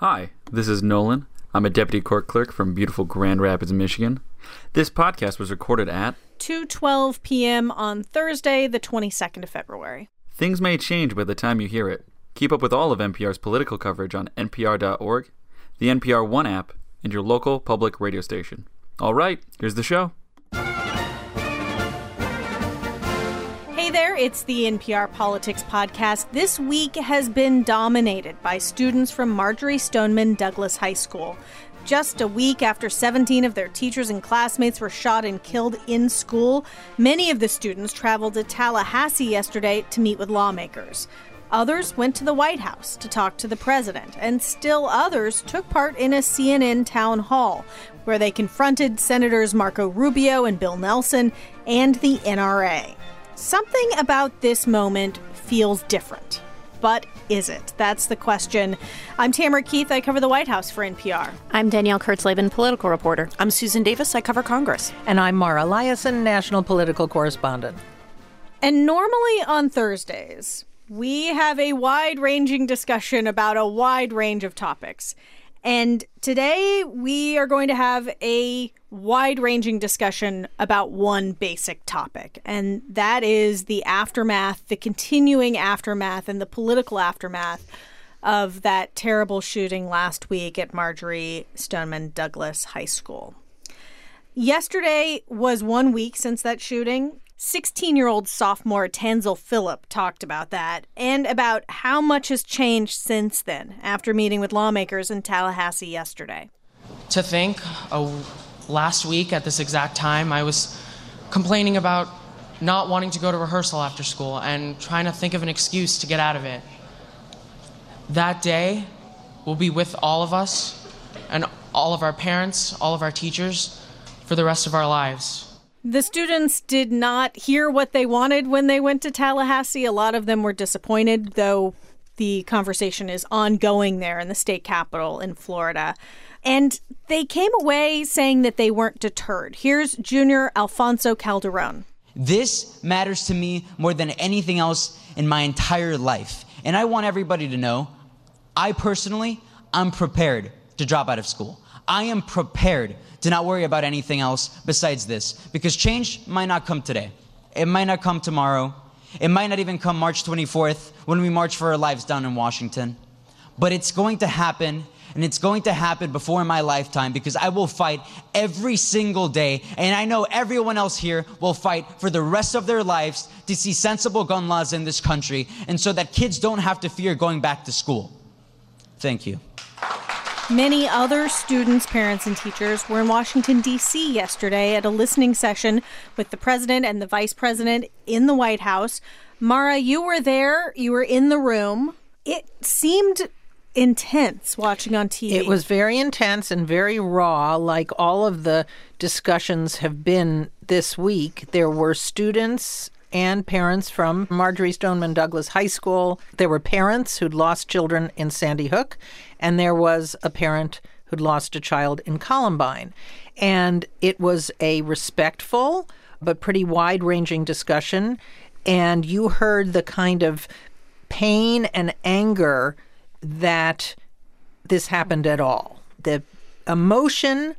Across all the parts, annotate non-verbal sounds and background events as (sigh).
Hi, this is Nolan. I'm a deputy court clerk from beautiful Grand Rapids, Michigan. This podcast was recorded at 2:12 p.m. on Thursday, the 22nd of February. Things may change by the time you hear it. Keep up with all of NPR's political coverage on npr.org, the NPR One app, and your local public radio station. All right, here's the show. It's the NPR Politics Podcast. This week has been dominated by students from Marjory Stoneman Douglas High School. Just a week after 17 of their teachers and classmates were shot and killed in school, many of the students traveled to Tallahassee yesterday to meet with lawmakers. Others went to the White House to talk to the president, and still others took part in a CNN town hall where they confronted Senators Marco Rubio and Bill Nelson and the NRA. Something about this moment feels different. But is it? That's the question. I'm Tamara Keith. I cover the White House for NPR. I'm Danielle Kurtzleben, political reporter. I'm Susan Davis. I cover Congress. And I'm Mara Liasson, national political correspondent. And normally on Thursdays, we have a wide ranging discussion about a wide range of topics. And today we are going to have a wide ranging discussion about one basic topic, and that is the aftermath, the continuing aftermath, and the political aftermath of that terrible shooting last week at Marjory Stoneman Douglas High School. Yesterday was one week since that shooting, 16 year old sophomore Tanzel Phillip talked about that and about how much has changed since then after meeting with lawmakers in Tallahassee yesterday. To think, uh, last week at this exact time, I was complaining about not wanting to go to rehearsal after school and trying to think of an excuse to get out of it. That day will be with all of us and all of our parents, all of our teachers for the rest of our lives. The students did not hear what they wanted when they went to Tallahassee. A lot of them were disappointed, though the conversation is ongoing there in the state capitol in Florida. And they came away saying that they weren't deterred. Here's Junior Alfonso Calderon. This matters to me more than anything else in my entire life. And I want everybody to know I personally, I'm prepared to drop out of school. I am prepared to not worry about anything else besides this because change might not come today. It might not come tomorrow. It might not even come March 24th when we march for our lives down in Washington. But it's going to happen and it's going to happen before my lifetime because I will fight every single day. And I know everyone else here will fight for the rest of their lives to see sensible gun laws in this country and so that kids don't have to fear going back to school. Thank you. Many other students, parents, and teachers were in Washington, D.C. yesterday at a listening session with the president and the vice president in the White House. Mara, you were there, you were in the room. It seemed intense watching on TV. It was very intense and very raw, like all of the discussions have been this week. There were students and parents from Marjory Stoneman Douglas High School. There were parents who'd lost children in Sandy Hook, and there was a parent who'd lost a child in Columbine. And it was a respectful but pretty wide ranging discussion. And you heard the kind of pain and anger that this happened at all. The emotion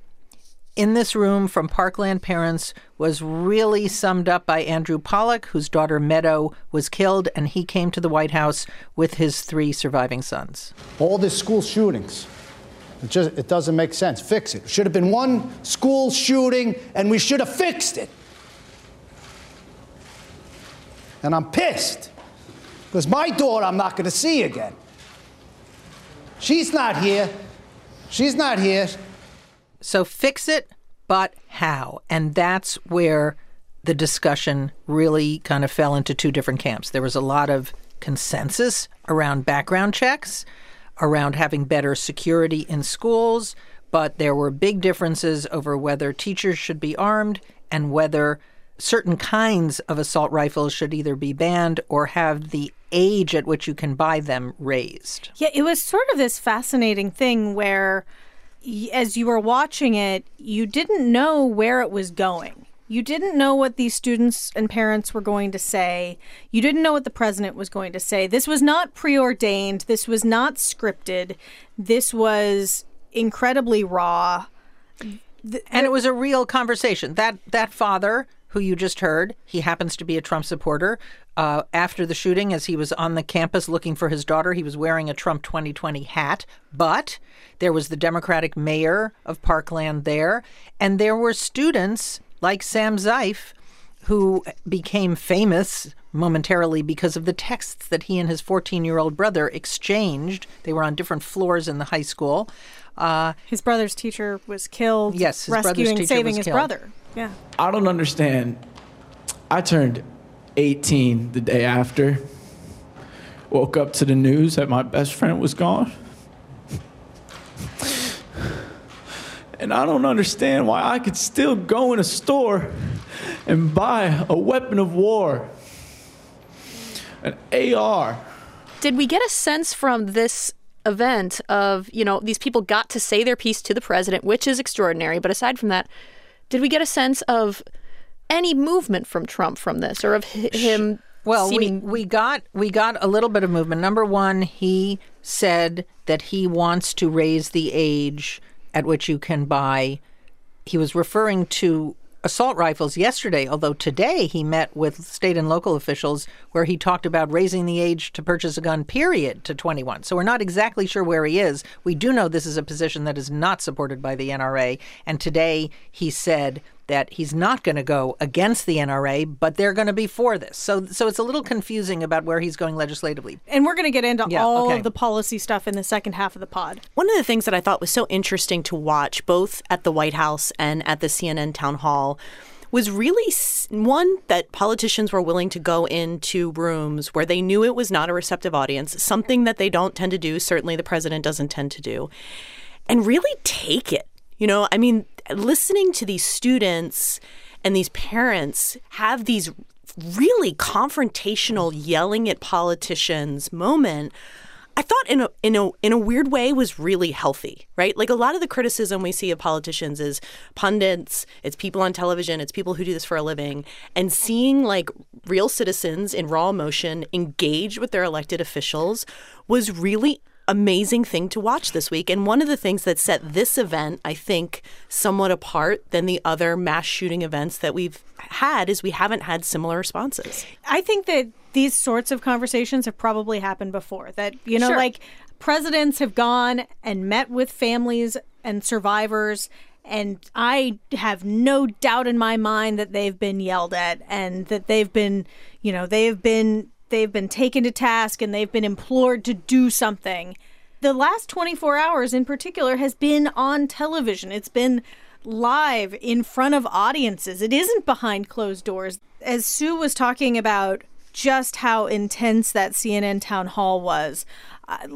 in this room from Parkland parents was really summed up by Andrew Pollack, whose daughter Meadow was killed, and he came to the White House with his three surviving sons. All these school shootings, it just it doesn't make sense. Fix it. Should have been one school shooting, and we should have fixed it. And I'm pissed because my daughter I'm not going to see again. She's not here. She's not here. So fix it, but how? And that's where the discussion really kind of fell into two different camps. There was a lot of consensus around background checks, around having better security in schools, but there were big differences over whether teachers should be armed and whether certain kinds of assault rifles should either be banned or have the age at which you can buy them raised. Yeah, it was sort of this fascinating thing where as you were watching it, you didn't know where it was going. You didn't know what these students and parents were going to say. You didn't know what the president was going to say. This was not preordained. This was not scripted. This was incredibly raw. and it was a real conversation. That that father who you just heard, he happens to be a Trump supporter. Uh, after the shooting, as he was on the campus looking for his daughter, he was wearing a Trump 2020 hat. But there was the Democratic mayor of Parkland there, and there were students like Sam Zeif who became famous momentarily because of the texts that he and his 14 year old brother exchanged. They were on different floors in the high school. Uh, his brother's teacher was killed. Yes, his rescuing, saving his killed. brother. Yeah. I don't understand. I turned 18 the day after. Woke up to the news that my best friend was gone. And I don't understand why I could still go in a store and buy a weapon of war, an AR. Did we get a sense from this event of, you know, these people got to say their piece to the president, which is extraordinary, but aside from that, did we get a sense of any movement from Trump from this or of hi- him Well, seeming we, we got we got a little bit of movement. Number one, he said that he wants to raise the age at which you can buy. He was referring to assault rifles yesterday, although today he met with state and local officials where he talked about raising the age to purchase a gun, period, to 21. So we're not exactly sure where he is. We do know this is a position that is not supported by the NRA. And today he said that he's not going to go against the NRA, but they're going to be for this. So, so it's a little confusing about where he's going legislatively. And we're going to get into Yeah, all okay. of the policy stuff in the second half of the pod. One of the things that I thought was so interesting to watch, both at the White House and at the CNN town hall, was really one that politicians were willing to go into rooms where they knew it was not a receptive audience, something that they don't tend to do. Certainly, the president doesn't tend to do, and really take it. You know, I mean, listening to these students and these parents have these really confrontational yelling at politicians moment I thought in a in a in a weird way was really healthy, right? Like a lot of the criticism we see of politicians is pundits, it's people on television, it's people who do this for a living, and seeing like real citizens in raw emotion engage with their elected officials was really amazing thing to watch this week and one of the things that set this event i think somewhat apart than the other mass shooting events that we've had is we haven't had similar responses I think that these sorts of conversations have probably happened before. That, you know, Sure. like presidents have gone and met with families and survivors. And I have no doubt in my mind that they've been yelled at and that they've been, you know, they've been they've been taken to task and they've been implored to do something. The last 24 hours in particular has been on television. It's been live in front of audiences. It isn't behind closed doors. As Sue was talking about just how intense that CNN town hall was,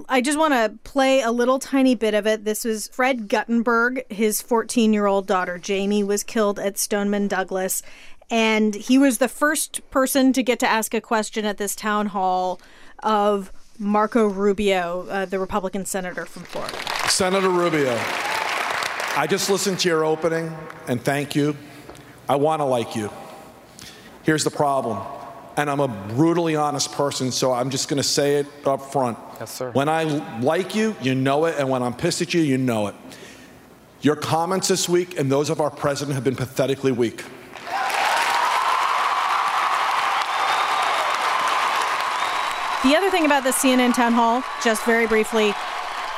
I, just want to play a little tiny bit of it. This was Fred Guttenberg. His 14 year old daughter, Jaime, was killed at Stoneman Douglas. And he was the first person to get to ask a question at this town hall of Marco Rubio, uh, the Republican senator from Florida. Senator Rubio, I just listened to your opening and thank you. I want to like you. Here's the problem, and I'm a brutally honest person, so I'm just going to say it up front. Yes, sir. When I like you, you know it, and when I'm pissed at you, you know it. Your comments this week and those of our president have been pathetically weak. The other thing about the CNN town hall, just very briefly,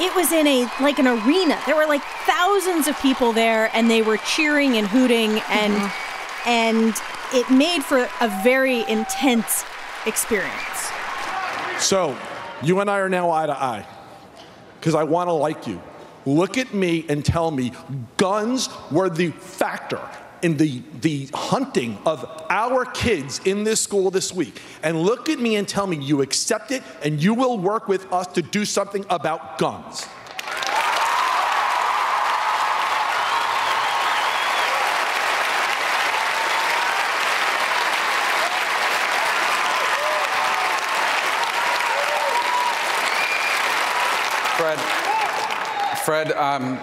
it was in a like an arena. There were like thousands of people there, and they were cheering and hooting, and mm-hmm. and it made for a very intense experience. So, you and I are now eye to eye because I want to like you. Look at me and tell me guns were the factor in the, the hunting of our kids in this school this week. And look at me and tell me you accept it and you will work with us to do something about guns. Fred, Fred, um,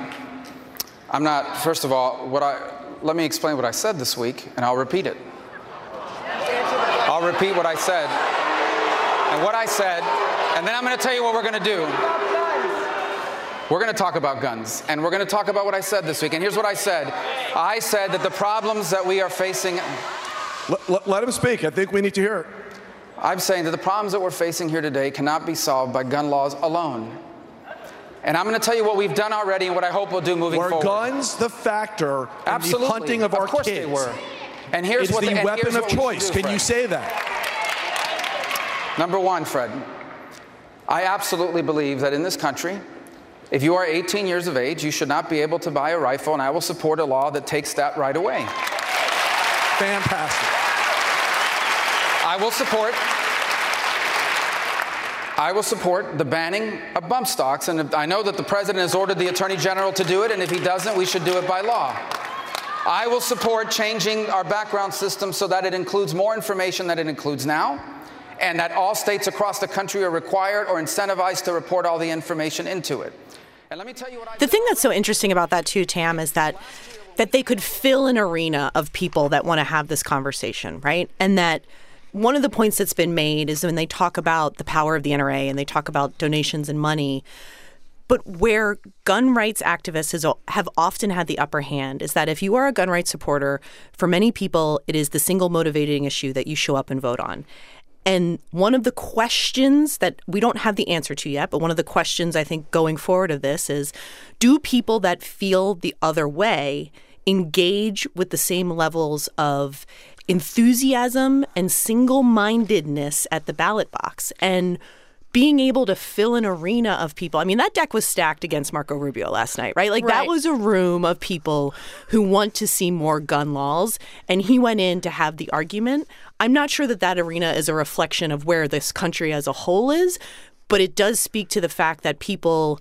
I'm not. First of all, what I let me explain what I said this week, and I'll repeat it. I'll repeat what I said. And what I said, and then I'm going to tell you what we're going to do. We're going to talk about guns, and we're going to talk about what I said this week. And here's what I said I said that the problems that we are facing. Let, let, let him speak. I think we need to hear it. I'm saying that the problems that we're facing here today cannot be solved by gun laws alone. And I'm going to tell you what we've done already and what I hope we'll do moving Were forward. guns the factor Absolutely. in the hunting of, Of our course kids? they were. And here's it's what the the- weapon of what we should choice. do, Can you say that? Number one, Fred, I absolutely believe that in this country, if you are 18 years of age, you should not be able to buy a rifle, and I will support a law that takes that right away. Fantastic. I will support. I will support the banning of bump stocks, and I know that the president has ordered the attorney general to do it, and if he doesn't, we should do it by law. I will support changing our background system so that it includes more information than it includes now, and that all states across the country are required or incentivized to report all the information into it. And let me tell you what I The thing that's so interesting about that too, Tam, is that that they could fill an arena of people that want to have this conversation, right? And that one of the points that's been made is when they talk about the power of the NRA and they talk about donations and money, but where gun rights activists has, have often had the upper hand is that if you are a gun rights supporter, for many people, it is the single motivating issue that you show up and vote on. And one of the questions that we don't have the answer to yet, but one of the questions I think going forward of this is do people that feel the other way engage with the same levels of enthusiasm and single mindedness at the ballot box? And being able to fill an arena of people. I mean, that deck was stacked against Marco Rubio last night, right? Like, that was a room of people who want to see more gun laws, and he went in to have the argument. I'm not sure that that arena is a reflection of where this country as a whole is, but it does speak to the fact that people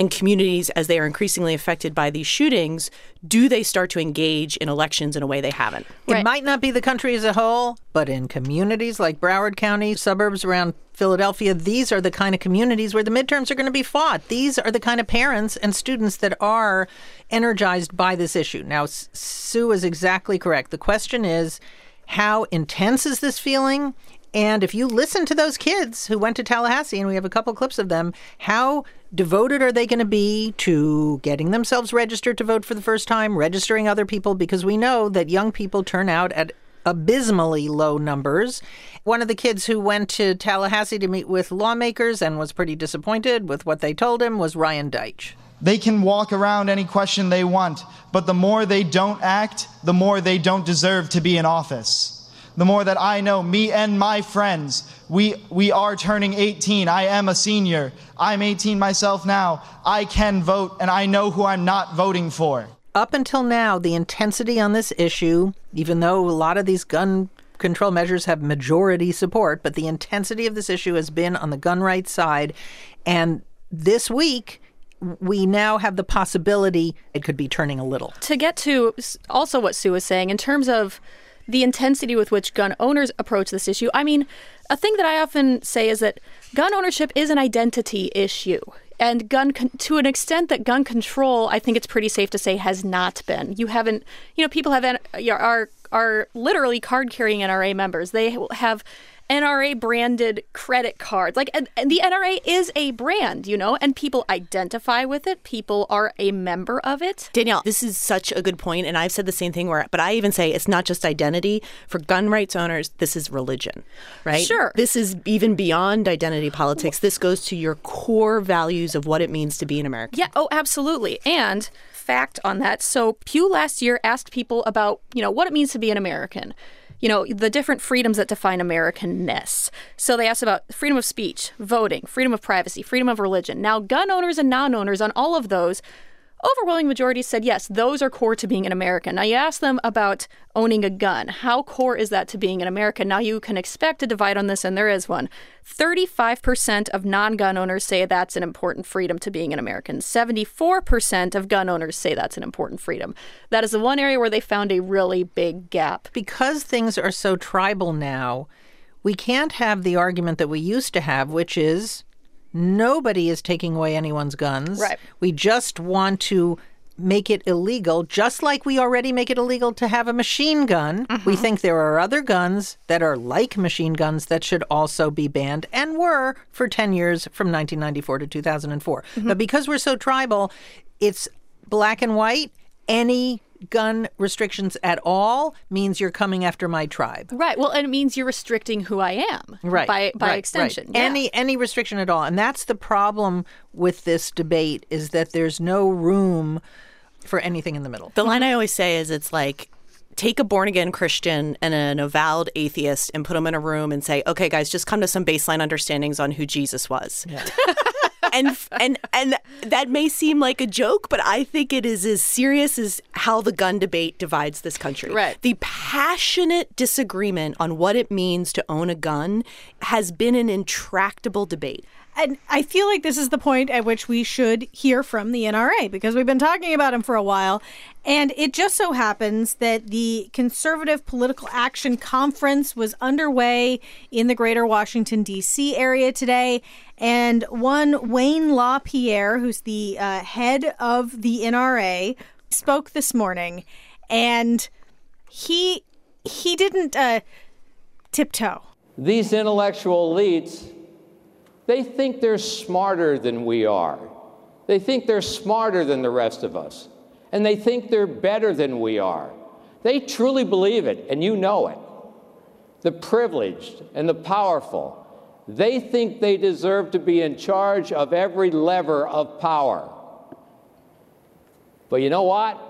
and communities, as they are increasingly affected by these shootings, do they start to engage in elections in a way they haven't? It might not be the country as a whole, but in communities like Broward County, suburbs around Philadelphia, these are the kind of communities where the midterms are going to be fought. These are the kind of parents and students that are energized by this issue. Now, Sue is exactly correct. The question is how intense is this feeling? And if you listen to those kids who went to Tallahassee, and we have a couple clips of them, how devoted are they going to be to getting themselves registered to vote for the first time, registering other people? Because we know that young people turn out at abysmally low numbers. One of the kids who went to Tallahassee to meet with lawmakers and was pretty disappointed with what they told him was Ryan Deitch. They can walk around any question they want, but the more they don't act, the more they don't deserve to be in office. The more that I know, me and my friends, we, we are turning 18. I am a senior. I'm 18 myself now. I can vote, and I know who I'm not voting for. Up until now, the intensity on this issue, even though a lot of these gun control measures have majority support, but the intensity of this issue has been on the gun rights side. And this week, we now have the possibility it could be turning a little. To get to also what Sue was saying in terms of the intensity with which gun owners approach this issue, I mean, a thing that I often say is that gun ownership is an identity issue. And gun, con- to an extent that gun control, I think it's pretty safe to say, has not been. You haven't, you know, people have N- are are literally card carrying NRA members. They have NRA branded credit cards. Like, and, and the NRA is a brand, you know, and people identify with it. People are a member of it. Danielle, this is such a good point, and I've said the same thing. Where, but I even say it's not just identity for gun rights owners. This is religion, right? Sure. This is even beyond identity politics. This goes to your core values of what it means to be an American. Yeah, oh, absolutely. And fact on that. So Pew last year asked people about, you know, what it means to be an American. You know, the different freedoms that define Americanness. So they asked about freedom of speech, voting, freedom of privacy, freedom of religion. Now, gun owners and non owners on all of those, overwhelming majority said yes, those are core to being an American. Now, you ask them about owning a gun. How core is that to being an American? Now, you can expect a divide on this, and there is one. 35% of non gun owners say that's an important freedom to being an American. 74% of gun owners say that's an important freedom. That is the one area where they found a really big gap. Because things are so tribal now, we can't have the argument that we used to have, which is nobody is taking away anyone's guns. Right. We just want to make it illegal, just like we already make it illegal to have a machine gun. We mm-hmm. think there are other guns that are like machine guns that should also be banned and were for 10 years from 1994 to 2004. But mm-hmm. because we're so tribal, it's black and white. Any gun restrictions at all means you're coming after my tribe. Right. Well, and it means you're restricting who I am. Right. By by right, extension. right. Yeah. Any any restriction at all. And that's the problem with this debate is that there's no room for anything in the middle. The line I always say is it's like take a born again Christian and an avowed atheist and put them in a room and say, okay, guys, just come to some baseline understandings on who Jesus was. (laughs) and and and that may seem like a joke, but I think it is as serious as how the gun debate divides this country. Right. The passionate disagreement on what it means to own a gun has been an intractable debate. And I feel like this is the point at which we should hear from the NRA because we've been talking about him for a while. And it just so happens that the Conservative Political Action Conference was underway in the greater Washington, D.C. area today. And one Wayne LaPierre, who's the uh, head of the NRA, spoke this morning. And he he didn't uh, tiptoe. These intellectual elites, they think they're smarter than we are. They think they're smarter than the rest of us. And they think they're better than we are. They truly believe it, and you know it. The privileged and the powerful, they think they deserve to be in charge of every lever of power. But you know what?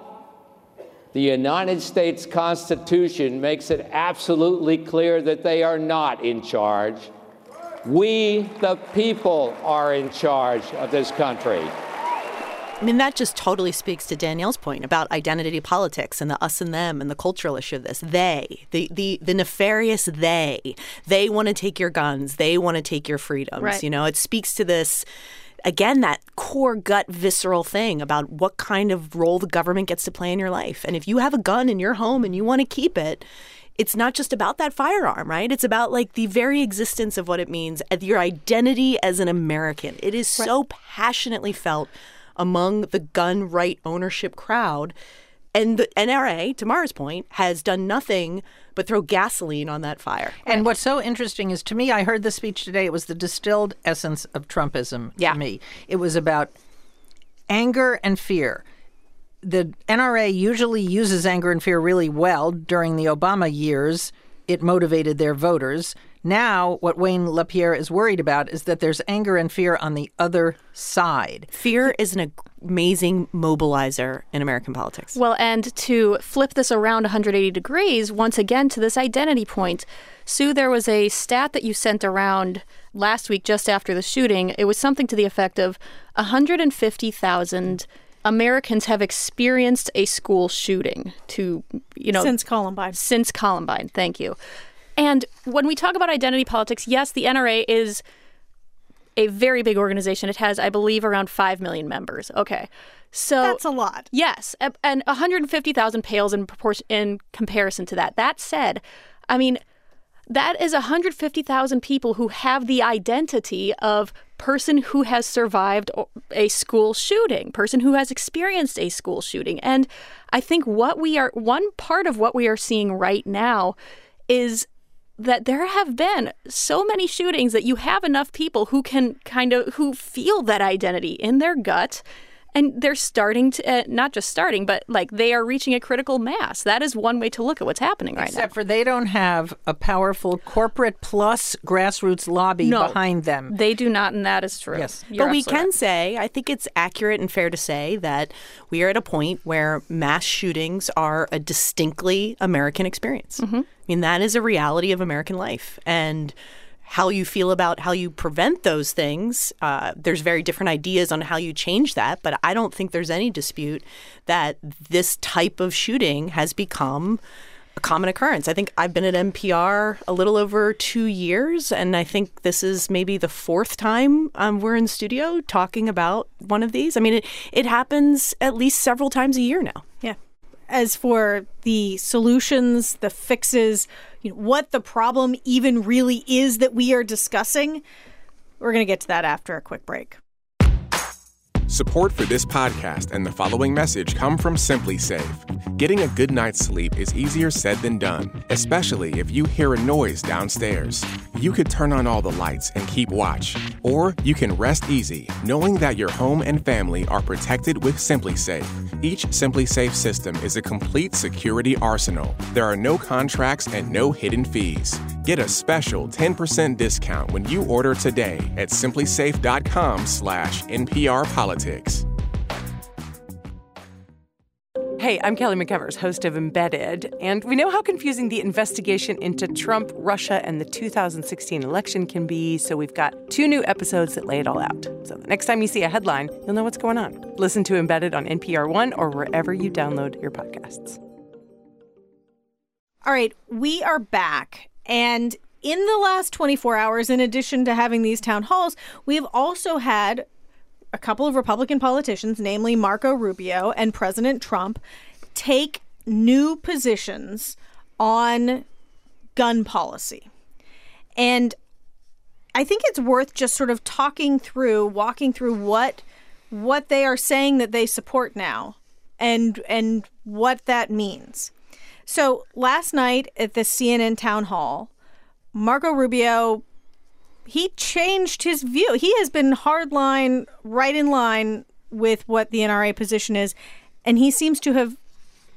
The United States Constitution makes it absolutely clear that they are not in charge. We, the people, are in charge of this country. I mean, that just totally speaks to Danielle's point about identity politics and the us and them and the cultural issue of this. They, the the, the nefarious they, they want to take your guns. They want to take your freedoms. Right. You know, it speaks to this. Again, that core gut visceral thing about what kind of role the government gets to play in your life. And if you have a gun in your home and you want to keep it, it's not just about that firearm, right? It's about like the very existence of what it means, uh, your identity as an American. It is so passionately felt among the gun right ownership crowd. And the NRA, to Mara's point, has done nothing but throw gasoline on that fire. And what's so interesting is to me, I heard the speech today, it was the distilled essence of Trumpism Yeah. to me. It was about anger and fear. The NRA usually uses anger and fear really well during the Obama years. It motivated their voters. Now, what Wayne LaPierre is worried about is that there's anger and fear on the other side. Fear is an amazing mobilizer in American politics. Well, and to flip this around 180 degrees, once again to this identity point, Sue, there was a stat that you sent around last week just after the shooting. It was something to the effect of 150,000 Americans have experienced a school shooting to, you know, Since Columbine. since Columbine. Thank you. And when we talk about identity politics, yes, the NRA is a very big organization. It has, I believe, around 5 million members. Okay. So That's a lot. Yes, and 150,000 pales in proportion in comparison to that. That said, I mean, that is 150,000 people who have the identity of person who has survived a school shooting, person who has experienced a school shooting. And I think what we are one part of what we are seeing right now is that there have been so many shootings that you have enough people who can kind of who feel that identity in their gut and they're starting to uh, not just starting but like they are reaching a critical mass that is one way to look at what's happening right now. Except for they don't have a powerful corporate plus grassroots lobby No. behind them. they do not and that is true Yes. You're but we can right. say, I think it's accurate and fair to say that we are at a point where mass shootings are a distinctly American experience. I mean, that is a reality of American life. And how you feel about how you prevent those things, uh, there's very different ideas on how you change that. But I don't think there's any dispute that this type of shooting has become a common occurrence. I think I've been at NPR a little over two years, and I think this is maybe the fourth time um, we're in studio talking about one of these. I mean, it, it happens at least several times a year now. As for the solutions, the fixes, you know, what the problem even really is that we are discussing, we're going to get to that after a quick break. Support for this podcast and the following message come from SimpliSafe. Getting a good night's sleep is easier said than done, especially if you hear a noise downstairs. You could turn on all the lights and keep watch, or you can rest easy knowing that your home and family are protected with SimpliSafe. Each SimpliSafe system is a complete security arsenal. There are no contracts and no hidden fees. Get a special 10% discount when you order today at simplisafe.com slash nprpolitics. Hey, I'm Kelly McEvers, host of Embedded, and we know how confusing the investigation into Trump, Russia, and the 2016 election can be, so we've got two new episodes that lay it all out. So the next time you see a headline, you'll know what's going on. Listen to Embedded on NPR One or wherever you download your podcasts. All right, we are back. And in the last 24 hours, in addition to having these town halls, we've also had a couple of Republican politicians, namely Marco Rubio and President Trump, take new positions on gun policy. And I think it's worth just sort of talking through, walking through what what they are saying that they support now and and what that means. So, last night at the CNN town hall, Marco Rubio he changed his view. He has been hardline, right in line with what the NRA position is, and he seems to have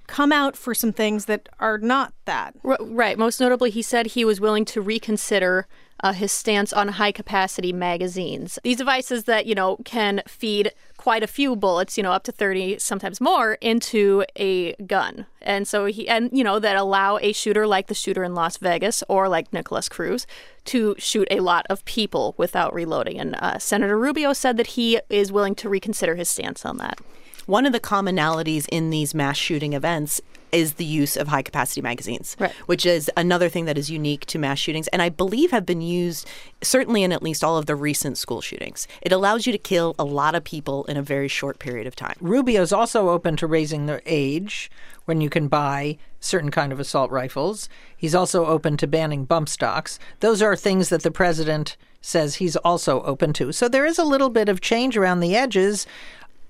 come out for some things that are not that. Right. Most notably, he said he was willing to reconsider uh, his stance on high capacity magazines. These devices that, you know, can feed quite a few bullets, you know, up to 30, sometimes more, into a gun. And so he, and, you know, that allow a shooter like the shooter in Las Vegas or like Nikolas Cruz to shoot a lot of people without reloading. And uh, Senator Rubio said that he is willing to reconsider his stance on that. One of the commonalities in these mass shooting events is the use of high capacity magazines, right. which is another thing that is unique to mass shootings and I believe have been used certainly in at least all of the recent school shootings. It allows you to kill a lot of people in a very short period of time. Rubio's also open to raising the age when you can buy certain kind of assault rifles. He's also open to banning bump stocks. Those are things that the president says he's also open to. So there is a little bit of change around the edges,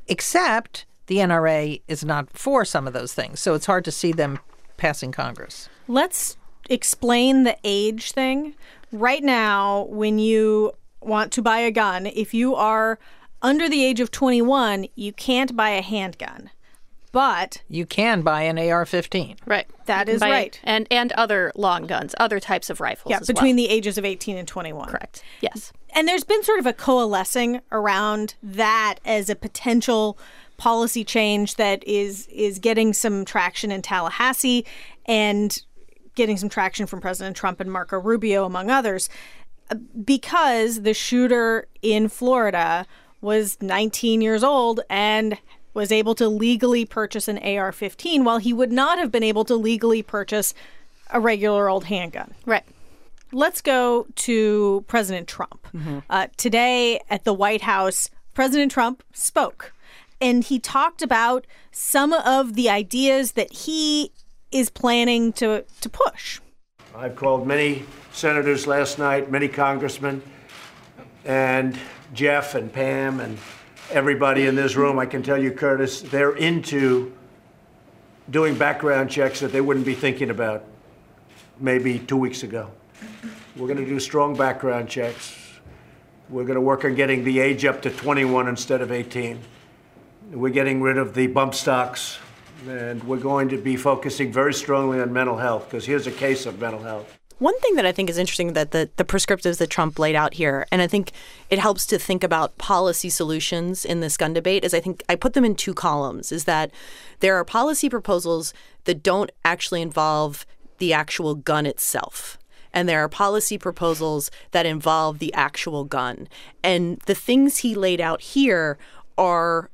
except the NRA is not for some of those things. So it's hard to see them passing Congress. Let's explain the age thing. Right now, when you want to buy a gun, if you are under the age of 21, you can't buy a handgun. But you can buy an AR-15. Right. That is right. And and other long guns, other types of rifles Yeah, as between well. the ages of 18 and 21. Correct. Yes. And there's been sort of a coalescing around that as a potential policy change that is is getting some traction in Tallahassee and getting some traction from President Trump and Marco Rubio among others because the shooter in Florida was 19 years old and was able to legally purchase an AR-15 while he would not have been able to legally purchase a regular old handgun. Right. Let's go to President Trump. Uh, today at the White House, President Trump spoke and he talked about some of the ideas that he is planning to, to push. I've called many senators last night, many congressmen, and Jeff and Pam and everybody in this room. I can tell you, Curtis, they're into doing background checks that they wouldn't be thinking about maybe two weeks ago. We're going to do strong background checks. We're going to work on getting the age up to 21 instead of 18. We're getting rid of the bump stocks, and we're going to be focusing very strongly on mental health because here's a case of mental health. One thing that I think is interesting that the, the prescriptives that Trump laid out here, and I think it helps to think about policy solutions in this gun debate, is I think I put them in two columns. Is that there are policy proposals that don't actually involve the actual gun itself. And there are policy proposals that involve the actual gun. And the things he laid out here are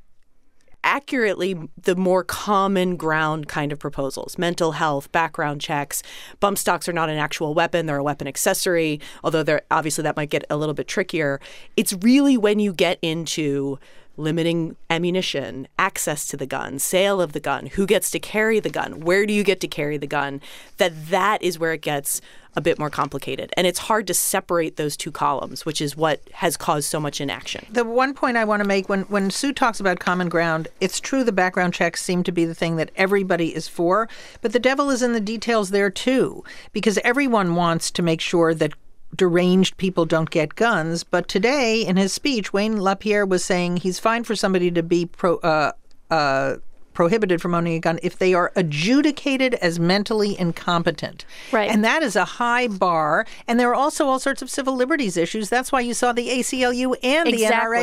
accurately the more common ground kind of proposals. Mental health background checks. Bump stocks are not an actual weapon they're a weapon accessory although they're obviously that might get a little bit trickier. It's really when you get into limiting ammunition, access to the gun, sale of the gun, who gets to carry the gun, where do you get to carry the gun, that that is where it gets a bit more complicated. And it's hard to separate those two columns, which is what has caused so much inaction. The one point I want to make when, when Sue talks about common ground, it's true the background checks seem to be the thing that everybody is for, but the devil is in the details there too, because everyone wants to make sure that deranged people don't get guns. But today, in his speech, Wayne LaPierre was saying he's fine for somebody to be pro, uh, uh, prohibited from owning a gun if they are adjudicated as mentally incompetent. Right. And that is a high bar. And there are also all sorts of civil liberties issues. That's why you saw the ACLU and Exactly.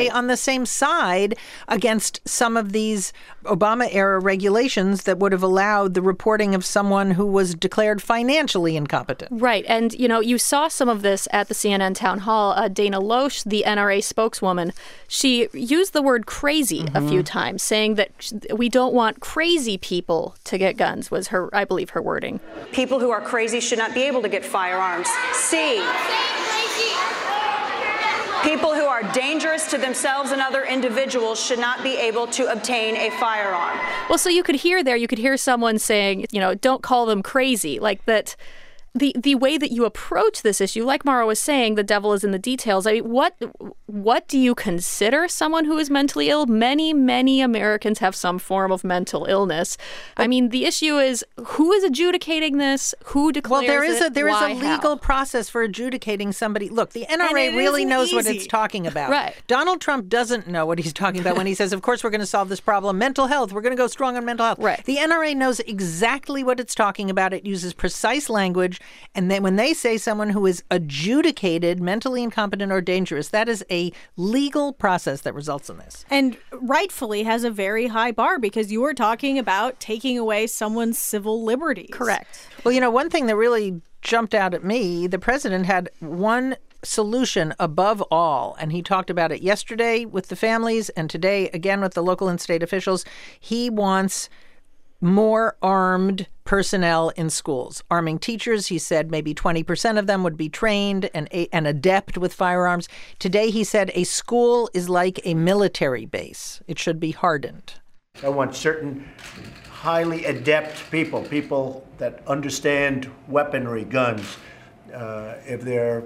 the NRA on the same side against some of these Obama era regulations that would have allowed the reporting of someone who was declared financially incompetent. Right. And, you know, you saw some of this at the CNN town hall. Uh, Dana Loesch, the NRA spokeswoman, she used the word crazy a few times, saying that we don't want crazy people to get guns, was her, I believe, her wording. People who are crazy should not be able to get firearms. C. People who are dangerous to themselves and other individuals should not be able to obtain a firearm. Well, so you could hear there, you could hear someone saying, you know, don't call them crazy. Like that the the way that you approach this issue, like Mara was saying, the devil is in the details. I mean, what what do you consider someone who is mentally ill? Many, many Americans have some form of mental illness. I mean, the issue is who is adjudicating this? Who declares? Well, there is it? a there is Why? a How? legal process for adjudicating somebody. Look, the NRA really knows what it's talking (laughs) about. Right. Donald Trump doesn't know what he's talking about when he says, "Of course, we're going to solve this problem. Mental health. We're going to go strong on mental health." Right. The NRA knows exactly what it's talking about. It uses precise language, and then when they say someone who is adjudicated mentally incompetent or dangerous, that is a legal process that results in this. And rightfully has a very high bar because you are talking about taking away someone's civil liberties. Correct. Well, you know, one thing that really jumped out at me, the president had one solution above all, and he talked about it yesterday with the families and today again with the local and state officials. He wants more armed personnel in schools. Arming teachers, he said maybe 20% of them would be trained and, and adept with firearms. Today, he said a school is like a military base, it should be hardened. I want certain highly adept people, people that understand weaponry, guns, uh, if they're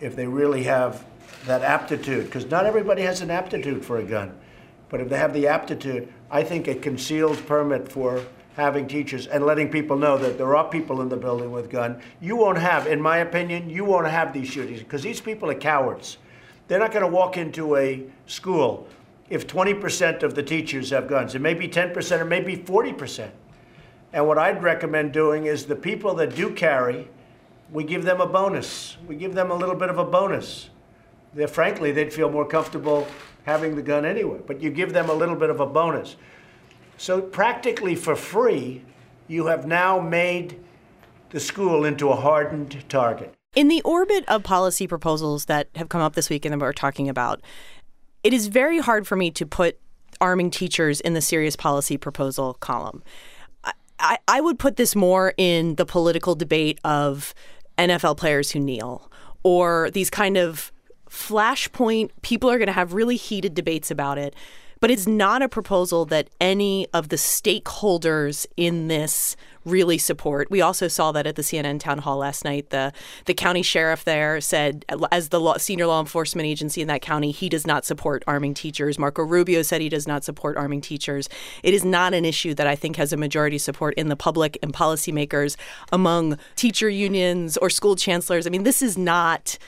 if they really have that aptitude, because not everybody has an aptitude for a gun, but if they have the aptitude, I think a concealed permit for having teachers and letting people know that there are people in the building with gun, you won't have, in my opinion, you won't have these shootings because these people are cowards. They're not going to walk into a school if 20% of the teachers have guns. It may be 10% or maybe 40%. And what I'd recommend doing is the people that do carry, we give them a bonus. We give them a little bit of a bonus. They're, frankly, they'd feel more comfortable having the gun anyway, but you give them a little bit of a bonus. So, practically for free, you have now made the school into a hardened target. In the orbit of policy proposals that have come up this week and that we're talking about, it is very hard for me to put arming teachers in the serious policy proposal column. I, I, would put this more in the political debate of NFL players who kneel or these kind of flashpoint, people are going to have really heated debates about it. But it's not a proposal that any of the stakeholders in this really support. We also saw that at the CNN town hall last night. The the county sheriff there said, as the law, senior law enforcement agency in that county, he does not support arming teachers. Marco Rubio said he does not support arming teachers. It is not an issue that I think has a majority support in the public and policymakers among teacher unions or school chancellors. I mean, this is not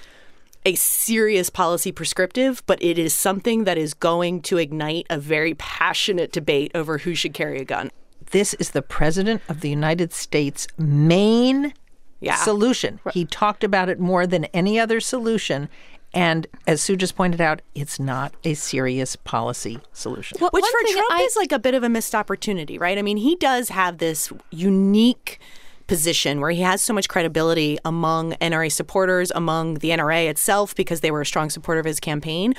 a serious policy prescriptive, but it is something that is going to ignite a very passionate debate over who should carry a gun. This is the President of the United States' main Yeah. solution. He talked about it more than any other solution. And as Sue just pointed out, it's not a serious policy solution. Which for Trump I- is like a bit of a missed opportunity, right? I mean, he does have this unique position where he has so much credibility among NRA supporters, among the NRA itself, because they were a strong supporter of his campaign.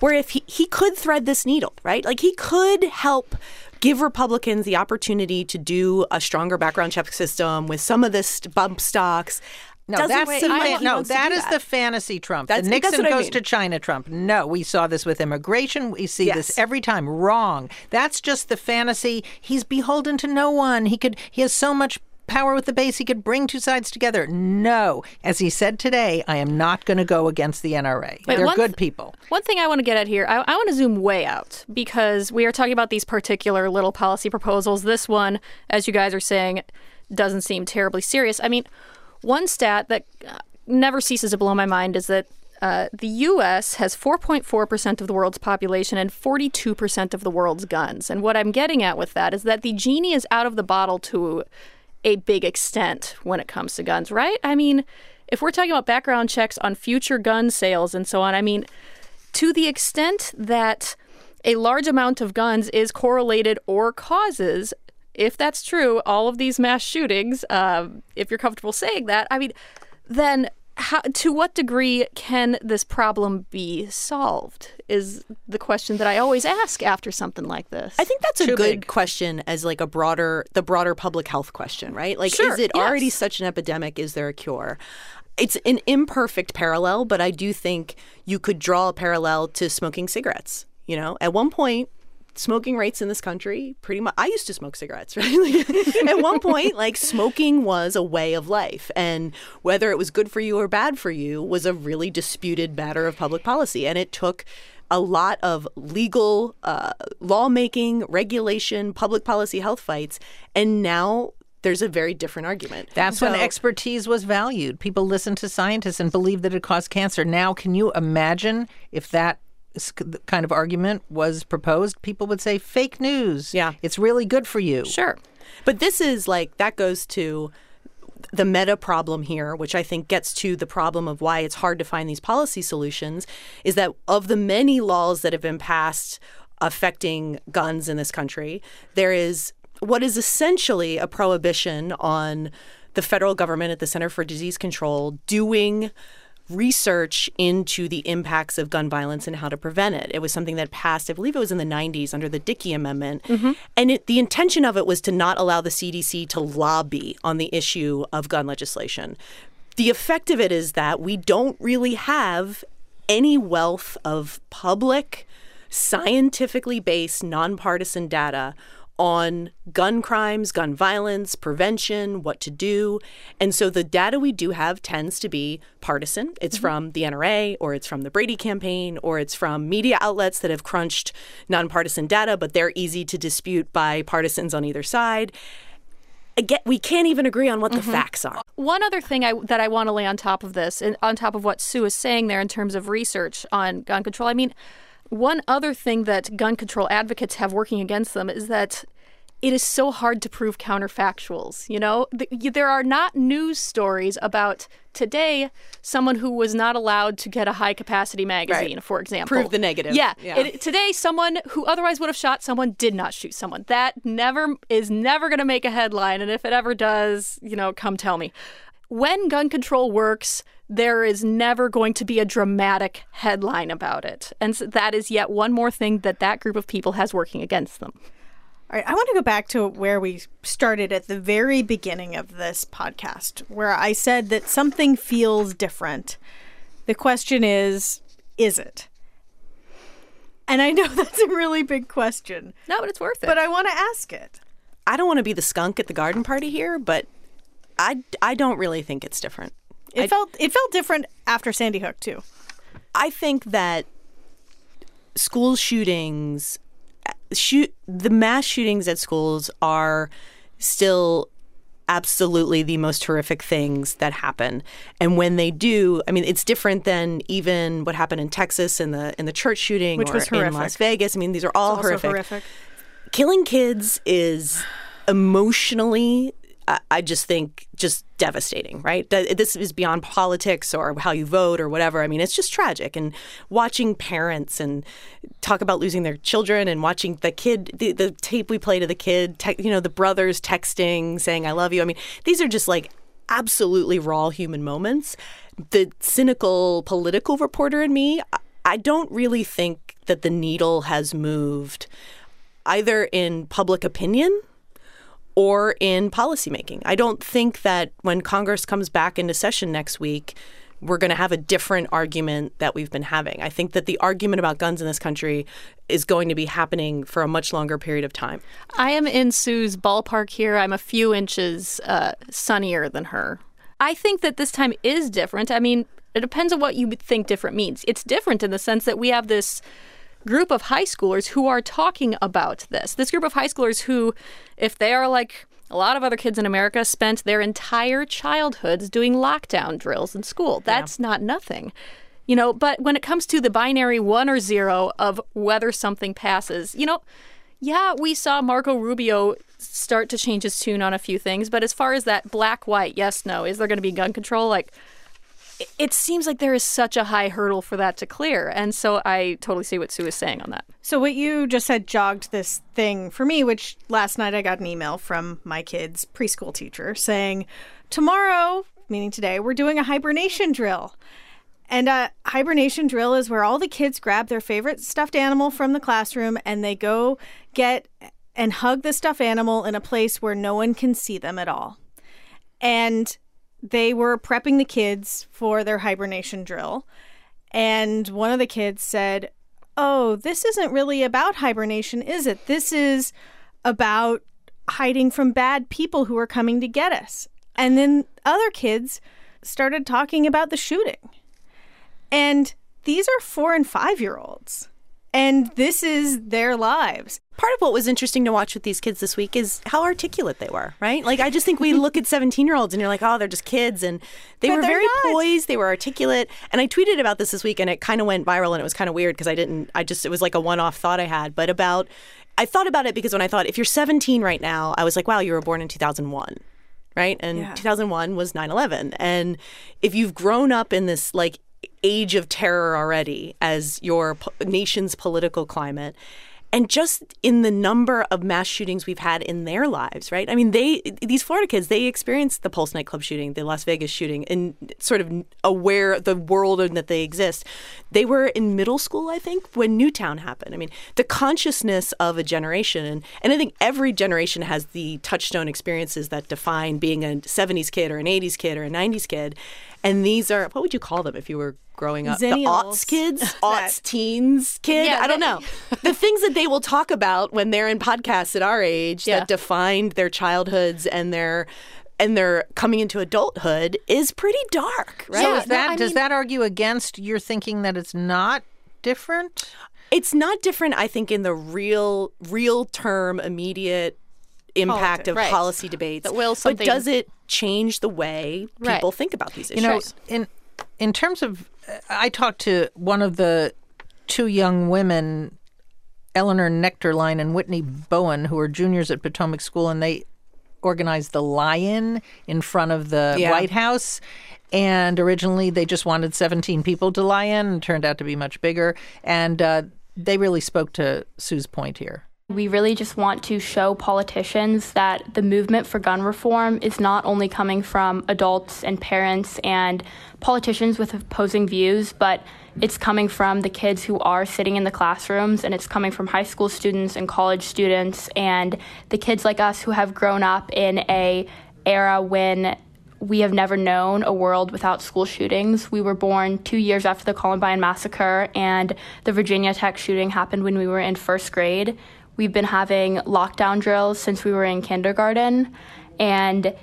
Where if he, he could thread this needle, right? Like he could help give Republicans the opportunity to do a stronger background check system with some of this bump stocks. No, that's the like fan- no, that do the fantasy Trump. That's- the Nixon what I goes mean. to China Trump. No, we saw this with immigration. We see this every time. Wrong. That's just the fantasy. He's beholden to no one. He could. He has so much power with the base. He could bring two sides together. No, as he said today, I am not going to go against the NRA. Wait, They're one good people. One thing I want to get at here, I, I want to zoom way out because we are talking about these particular little policy proposals. This one, as you guys are saying, doesn't seem terribly serious. I mean, one stat that uh, never ceases to blow my mind is that uh, the U.S. has 4.4% of the world's population and 42% of the world's guns. And what I'm getting at with that is that the genie is out of the bottle to a big extent when it comes to guns, right? I mean, if we're talking about background checks on future gun sales and so on, I mean, to the extent that a large amount of guns is correlated or causes, if that's true, all of these mass shootings, um, if you're comfortable saying that, I mean, then how, to what degree can this problem be solved? Is the question that I always ask after something like this. I think that's a good big. question as like a broader the broader public health question, right? Like Sure, is it already such an epidemic? Is there a cure? It's an imperfect parallel, but I do think you could draw a parallel to smoking cigarettes. You know, at one point smoking rates in this country pretty much I used to smoke cigarettes, (laughs) right? Like, at one point like smoking was a way of life and whether it was good for you or bad for you was a really disputed matter of public policy and it took a lot of legal uh, lawmaking, regulation, public policy health fights, and now there's a very different argument. That's when expertise was valued. People listened to scientists and believed that it caused cancer. Now, can you imagine if that kind of argument was proposed? People would say fake news. Yeah. It's really good for you. Sure. But this is like that goes to the meta problem here, which I think gets to the problem of why it's hard to find these policy solutions, is that of the many laws that have been passed affecting guns in this country, there is what is essentially a prohibition on the federal government at the Center for Disease Control doing research into the impacts of gun violence and how to prevent it. It was something that passed, I believe it was in the 90s under the Dickey Amendment. Mm-hmm. And it, the intention of it was to not allow the CDC to lobby on the issue of gun legislation. The effect of it is that we don't really have any wealth of public, scientifically based, nonpartisan data on gun crimes, gun violence, prevention, what to do. And so the data we do have tends to be partisan. It's mm-hmm. from the NRA or it's from the Brady campaign or it's from media outlets that have crunched nonpartisan data, but they're easy to dispute by partisans on either side. Again, we can't even agree on what the mm-hmm. facts are. One other thing I, that I want to lay on top of this, and on top of what Sue is saying there in terms of research on gun control, I mean, one other thing that gun control advocates have working against them is that it is so hard to prove counterfactuals. You know, there are not news stories about today someone who was not allowed to get a high capacity magazine, for example. Prove the negative. Yeah. Yeah. It- today, someone who otherwise would have shot someone did not shoot someone. That never is never going to make a headline, and if it ever does, you know, come tell me. When gun control works, there is never going to be a dramatic headline about it, and so that is yet one more thing that that group of people has working against them. All right, I want to go back to where we started at the very beginning of this podcast, where I said that something feels different. The question is, is it? And I know (laughs) that's a really big question. No, but it's worth it. But I want to ask it. I don't want to be the skunk at the garden party here, but I, I don't really think it's different. It felt it felt different after Sandy Hook too. I think that school shootings, shoot the mass shootings at schools are still absolutely the most horrific things that happen. And when they do, I mean, it's different than even what happened in Texas in the in the church shooting, Which or was in. Las Vegas. I mean, these are all horrific. horrific. Killing kids is emotionally. I- just think just devastating, right? This is beyond politics or how you vote or whatever. I mean, it's just tragic. And watching parents and talk about losing their children and watching the kid, the, the tape we play to the kid, te- you know, the brothers texting, saying, I love you. I mean, these are just like absolutely raw human moments. The cynical political reporter in me, I don't really think that the needle has moved either in public opinion or in policymaking. I don't think that when Congress comes back into session next week, we're going to have a different argument that we've been having. I think that the argument about guns in this country is going to be happening for a much longer period of time. I am in Sue's ballpark here. I'm a few inches uh, sunnier than her. I think that this time is different. I mean, it depends on what you think different means. It's different in the sense that we have this group of high schoolers who are talking about this. This group of high schoolers who, if they are like a lot of other kids in America, spent their entire childhoods doing lockdown drills in school. That's yeah. not nothing. You know, but when it comes to the binary one or zero of whether something passes, you know, yeah, we saw Marco Rubio start to change his tune on a few things, but as far as that black white, yes, no, is there going to be gun control? Like, it seems like there is such a high hurdle for that to clear. And so I totally see what Sue is saying on that. So, what you just said jogged this thing for me, which last night I got an email from my kid's preschool teacher saying, Tomorrow, meaning today, we're doing a hibernation drill. And a hibernation drill is where all the kids grab their favorite stuffed animal from the classroom and they go get and hug the stuffed animal in a place where no one can see them at all. And they were prepping the kids for their hibernation drill. And one of the kids said, Oh, this isn't really about hibernation, is it? This is about hiding from bad people who are coming to get us. And then other kids started talking about the shooting. And these are four and five year olds and this is their lives. Part of what was interesting to watch with these kids this week is how articulate they were, right? Like, I just think we (laughs) look at 17 year olds and you're like, oh, they're just kids. And they but were very not. poised, they were articulate. And I tweeted about this this week and it kind of went viral and it was kind of weird because I didn't, I just, it was like a one off thought I had, but about, I thought about it because when I thought, if you're 17 right now, I was like, wow, you were born in 2001 right? And yeah. 2001 was 9 11. And if you've grown up in this like age of terror already as your po- nation's political climate and just in the number of mass shootings we've had in their lives, right? I mean, they these Florida kids they experienced the Pulse nightclub shooting, the Las Vegas shooting, and sort of aware of the world and that they exist. They were in middle school, I think, when Newtown happened. I mean, the consciousness of a generation, and, and I think every generation has the touchstone experiences that define being a '70s kid or an '80s kid or a '90s kid, and these are what would you call them if you were growing up? Zennials. The aughts kids, (laughs) aughts teens kid. Yeah, I don't know. (laughs) the things that they will talk about when they're in podcasts at our age Yeah. that defined their childhoods and their and their coming into adulthood is pretty dark, right? So is that does that argue against your thinking that it's not different? It's not different, I think, in the real, real term, immediate impact Politi- of right. policy debates. That will but does it change the way Right. people think about these issues? You know, in in terms of, I talked to one of the two young women, Eleanor Nectarline and Whitney Bowen, who are juniors at Potomac School, and they organized the lie-in in front of the Yeah. White House. And originally, they just wanted 17 people to lie in, and turned out to be much bigger. And uh, they really spoke to Sue's point here. We really just want to show politicians that the movement for gun reform is not only coming from adults and parents and politicians with opposing views, but it's coming from the kids who are sitting in the classrooms and it's coming from high school students and college students and the kids like us who have grown up in a era when we have never known a world without school shootings. We were born two years after the Columbine massacre, and the Virginia Tech shooting happened when we were in first grade. We've been having lockdown drills since we were in kindergarten, and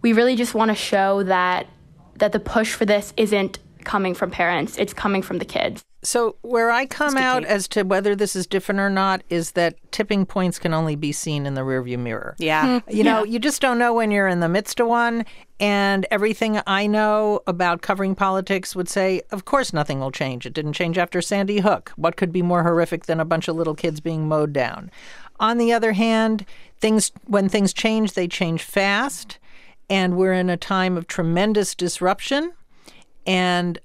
we really just want to show that that the push for this isn't coming from parents; it's coming from the kids. So, where I come out as to whether this is different or not is that tipping points can only be seen in the rearview mirror. Yeah. Hmm. You know, you just don't know when you're in the midst of one. And everything I know about covering politics would say, of course, nothing will change. It didn't change after Sandy Hook. What could be more horrific than a bunch of little kids being mowed down? On the other hand, things when things change, they change fast. And we're in a time of tremendous disruption. And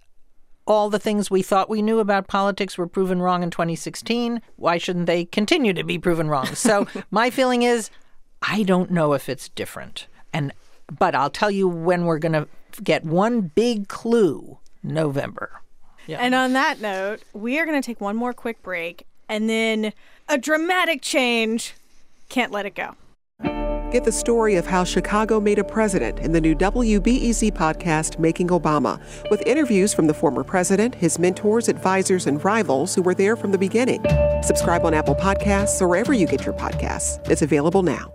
all the things we thought we knew about politics were proven wrong in 2016. Why shouldn't they continue to be proven wrong? So (laughs) my feeling is, I don't know if it's different, and but I'll tell you when we're going to get one big clue: November. And on that note, we are going to take one more quick break and then a dramatic change. Can't let it go. Get the story of how Chicago made a president in the new WBEZ podcast, Making Obama, with interviews from the former president, his mentors, advisors, and rivals who were there from the beginning. Subscribe on Apple Podcasts or wherever you get your podcasts. It's available now.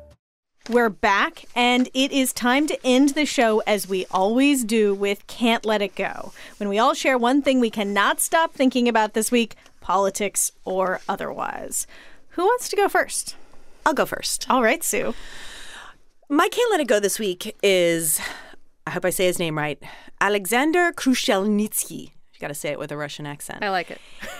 We're back, and it is time to end the show as we always do with Can't Let It Go. When we all share one thing we cannot stop thinking about this week, politics or otherwise. Who wants to go first? I'll go first. All right, Sue. My can't let it go this week is, I hope I say his name right, Alexander Krushelnitsky. You got to say it with a Russian accent. I like it. (laughs)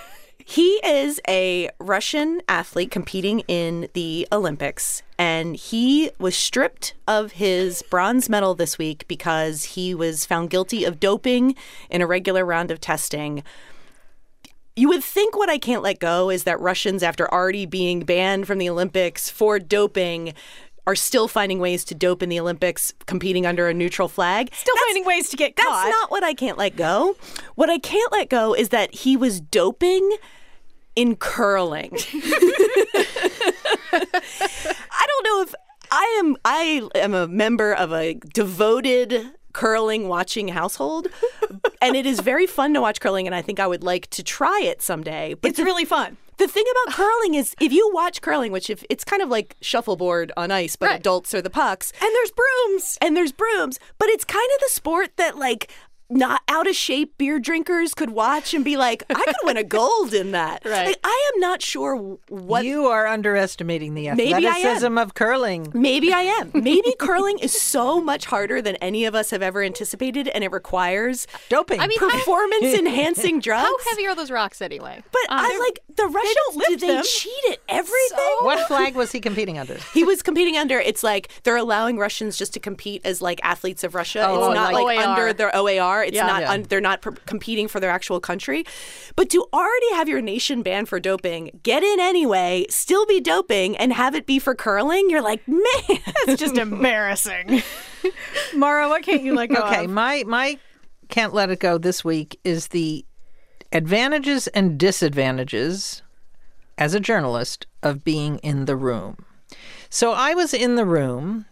He is a Russian athlete competing in the Olympics, and he was stripped of his bronze medal this week because he was found guilty of doping in a regular round of testing. You would think what I can't let go is that Russians, after already being banned from the Olympics for doping, are still finding ways to dope in the Olympics, competing under a neutral flag. Still finding ways to get caught. That's not what I can't let go. What I can't let go is that he was doping in curling. (laughs) I don't know if I am I am a member of a devoted curling watching household and it is very fun to watch curling and I think I would like to try it someday. But it's the- really fun. the thing about curling is if you watch curling, which if it's kind of like shuffleboard on ice, but adults are the pucks. And there's brooms. And there's brooms. But it's kind of the sport that like not out of shape beer drinkers could watch and be like, I could win a (laughs) gold in that. Right. Like, I am not sure what You are underestimating the Maybe I am. athleticism of curling. Maybe I am. (laughs) Maybe curling is so much harder than any of us have ever anticipated, and it requires doping. I mean, performance (laughs) enhancing drugs. How heavy are those rocks anyway? But I um, like the Russians. lift do they them. cheat at everything? What flag was he competing under? He was competing under. It's like they're allowing Russians just to compete as like athletes of Russia. Oh, it's not like like, under their OAR. It's Yeah. not. Yeah. Un, they're not pr- competing for their actual country. But to already have your nation banned for doping, get in anyway, still be doping, and have it be for curling. You're like, (laughs) man, It's just embarrassing. (laughs) Mara, what can't you let go Okay, of? my my can't let it go this week is the advantages and disadvantages as a journalist of being in the room. So I was in the room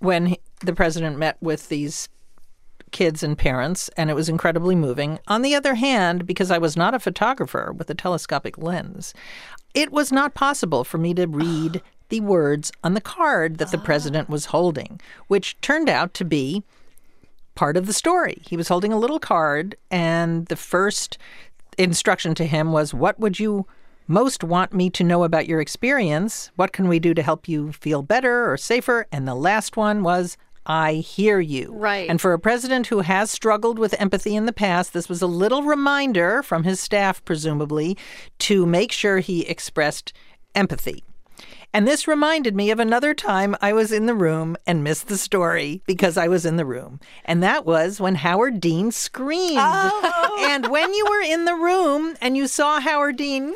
when the president met with these kids and parents, and it was incredibly moving. On the other hand, because I was not a photographer with a telescopic lens, it was not possible for me to (gasps) read the words on the card that the president was holding, which turned out to be part of the story. He was holding a little card, and the first instruction to him was, What would you most want me to know about your experience? What can we do to help you feel better or safer? And the last one was, I hear you. Right. And for a president who has struggled with empathy in the past, this was a little reminder from his staff, presumably, to make sure he expressed empathy. And this reminded me of another time I was in the room and missed the story because I was in the room. And that was when Howard Dean screamed. Oh. (laughs) And when you were in the room and you saw Howard Dean,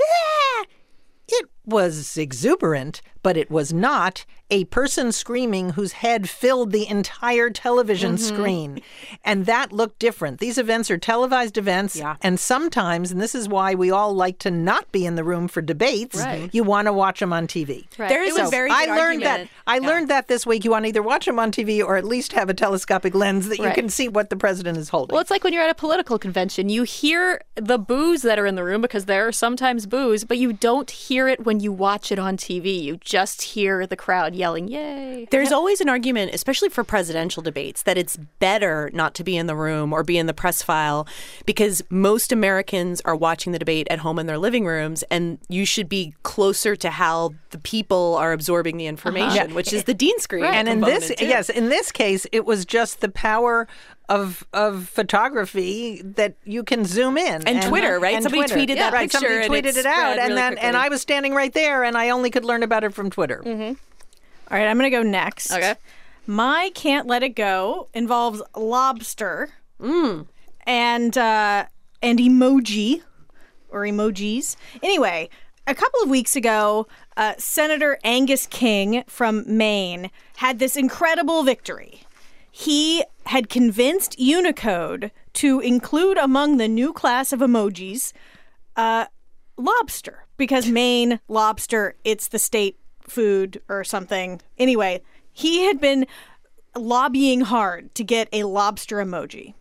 it was exuberant, but it was not a person screaming whose head filled the entire television Mm-hmm. screen. And that looked different. These events are televised events. And sometimes, and this is why we all like to not be in the room for debates, Right. you want to watch them on TV. Right. There is So a very I learned argument. that I learned that this week. You want to either watch them on TV or at least have a telescopic lens that you Right. can see what the president is holding. Well, it's like when you're at a political convention. You hear the boos that are in the room because there are sometimes boos, but you don't hear it when you watch it on TV. You just hear the crowd yelling, "Yay!" There's always an argument, especially for presidential debates, that it's better not to be in the room or be in the press file because most Americans are watching the debate at home in their living rooms, and you should be closer to how the people are absorbing the uh-huh. information, Yeah. which is the Dean scream. And in this, too. yes, in this case, it was just the power of of photography that you can zoom in And Twitter, right? and Somebody Twitter. tweeted that right, picture Somebody and tweeted it it out, spread and really then and. I was standing right there, and I only could learn about it from Twitter. Mm-hmm. All right, I'm going to go next. Okay. My can't let it go involves lobster and uh, and emoji or emojis. Anyway, a couple of weeks ago, uh, Senator Angus King from Maine had this incredible victory. He had convinced Unicode to include among the new class of emojis uh, lobster because (laughs) Maine lobster, it's the state food or something. Anyway, he had been lobbying hard to get a lobster emoji.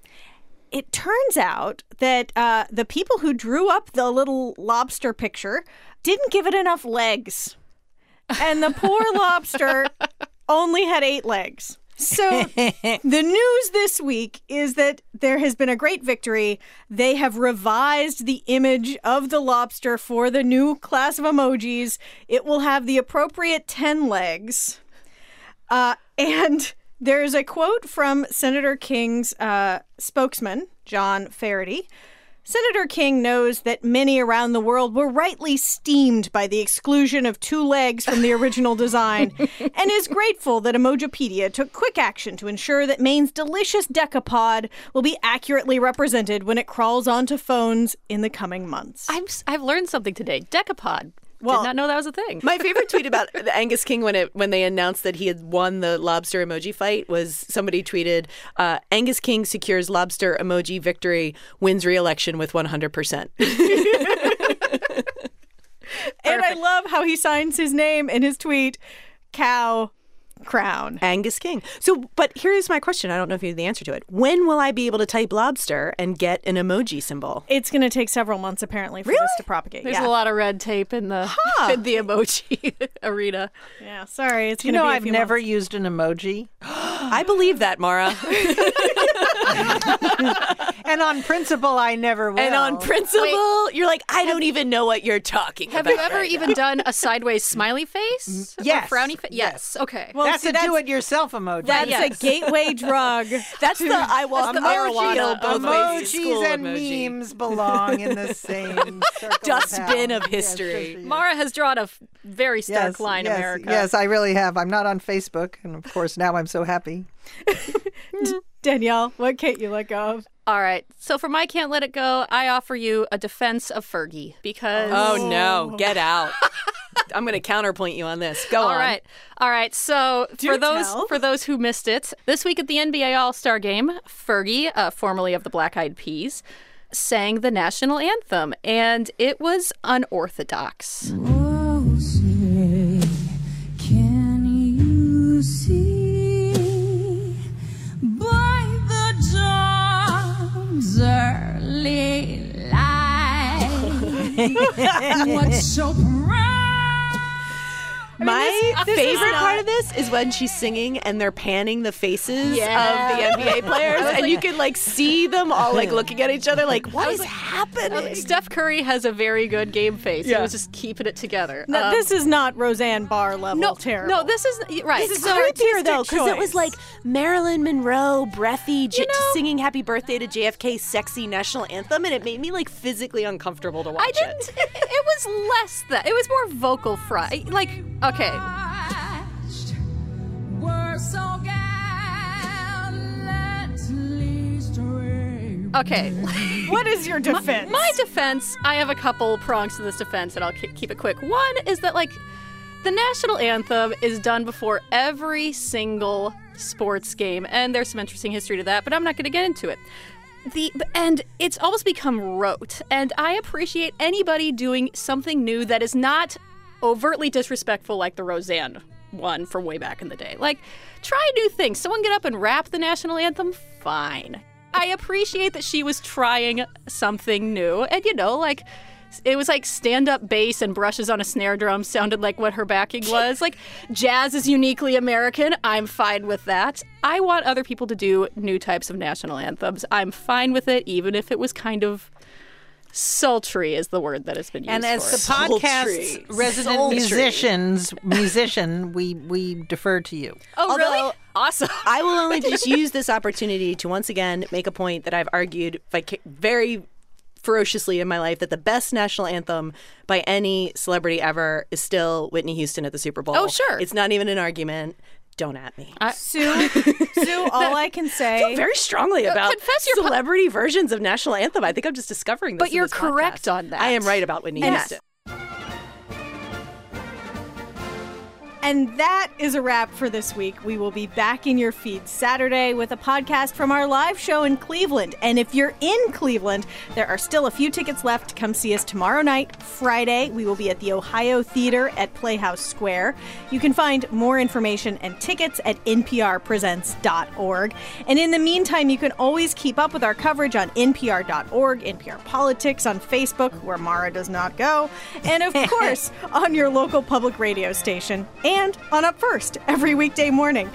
It turns out that uh, the people who drew up the little lobster picture didn't give it enough legs. And the poor (laughs) lobster only had eight legs. So (laughs) the news this week is that there has been a great victory. They have revised the image of the lobster for the new class of emojis. It will have the appropriate 10 legs. Uh, and there's a quote from Senator King's uh, spokesman, John Faraday. Senator King knows that many around the world were rightly steamed by the exclusion of two legs from the original design (laughs) and is grateful that Emojipedia took quick action to ensure that Maine's delicious decapod will be accurately represented when it crawls onto phones in the coming months. I'm, I've learned something today. Decapod. Well, Did not know that was a thing. My favorite tweet (laughs) about the Angus King when it when they announced that he had won the lobster emoji fight was somebody tweeted, uh, "Angus King secures lobster emoji victory, wins re-election with 100 percent." (laughs) And I love how he signs his name in his tweet, cow crown. Angus King. So, but here's my question. I don't know if you have the answer to it. When will I be able to type lobster and get an emoji symbol? It's going to take several months apparently for this to propagate. There's yeah. a lot of red tape in the in the emoji (laughs) arena. Yeah, sorry. It's Do you gonna know be a I've few never months. used an emoji? (gasps) I believe that, Mara. (laughs) (laughs) (laughs) and on principle, I never will. and on principle, you're like, I don't even know what you're talking Have about. Have you ever right even done a sideways smiley face? Mm-hmm. Or yes. frowny face? Yes. Okay. Well, that's see, a that's- do-it-yourself emoji. That's Yes. a gateway (laughs) drug. That's the I walk Emoji- marijuana both emojis school and emoji. memes belong in the (laughs) same Dustbin of, of history. Mara has drawn a f- very stark yes, line, yes, America. Yes, I really have. I'm not on Facebook, and of course now I'm so happy. Danielle, what can't you let go of? All right. So for my can't let it go, I offer you a defense of Fergie because Oh no, get out. I'm going to counterpoint you on this. Go All on. right. All right. So Do for those tell. for those who missed it, this week at the NBA All-Star game, Fergie, uh, formerly of the Black Eyed Peas, sang the national anthem and it was unorthodox. Can you see (laughs) what's so proud? My this- this favorite not- part of this is when she's singing and they're panning the faces Yeah. of the NBA (laughs) players, and like- you can like see them all like (laughs) looking at each other, like what is I is was like- happening? Steph Curry has a very good game face. Yeah. He was just keeping it together. No, Um, this is not Roseanne Barr level no, terrible. no, this is right. This is so creepier though, because it was like Marilyn Monroe, breathy, j- know- singing "Happy Birthday" to JFK's sexy national anthem, and it made me like physically uncomfortable to watch I didn't. It, it was less that. It was more vocal fry. Like okay, We're so gallantly straight. okay. (laughs) what is your defense? My defense, I have a couple prongs to this defense, and I'll ke- keep it quick. One is that, like, the national anthem is done before every single sports game, and there's some interesting history to that, but I'm not going to get into it. The and it's almost become rote, and I appreciate anybody doing something new that is not overtly disrespectful, like the Roseanne one from way back in the day. Like, try new things. Someone get up and rap the national anthem. Fine. I appreciate that she was trying something new. And, you know, like, it was like stand up bass and brushes on a snare drum sounded like what her backing (laughs) was. like, jazz is uniquely American. I'm fine with that. I want other people to do new types of national anthems. I'm fine with it, even if it was kind of sultry, is the word that has been used. And as for the it. podcast's resident Sultry. musicians, musician, we we defer to you. Oh, Although- really? Awesome. (laughs) I will only just use this opportunity to once again make a point that I've argued very ferociously in my life that the best national anthem by any celebrity ever is still Whitney Houston at the Super Bowl. Oh, sure. It's not even an argument. Don't at me. Sue, (laughs) Sue, all I can say. very strongly uh, about confess your po- celebrity versions of national anthem. I think I'm just discovering this. But you're this correct podcast. on that. I am right about Whitney And- Houston. And that is a wrap for this week. We will be back in your feed Saturday with a podcast from our live show in Cleveland. And if you're in Cleveland, there are still a few tickets left to come see us tomorrow night, Friday. We will be at the Ohio Theater at Playhouse Square. You can find more information and tickets at nprpresents.org. And in the meantime, you can always keep up with our coverage on npr.org, NPR Politics on Facebook, where Mara does not go, and of (laughs) course, on your local public radio station and on Up First every weekday morning.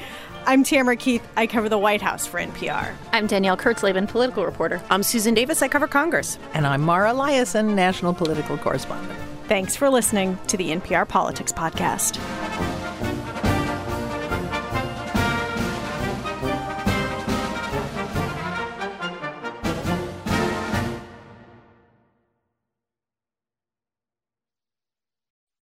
I'm Tamara Keith. I cover the White House for NPR. I'm Danielle Kurtzleben, political reporter. I'm Susan Davis. I cover Congress. And I'm Mara Liasson, national political correspondent. Thanks for listening to the NPR Politics Podcast.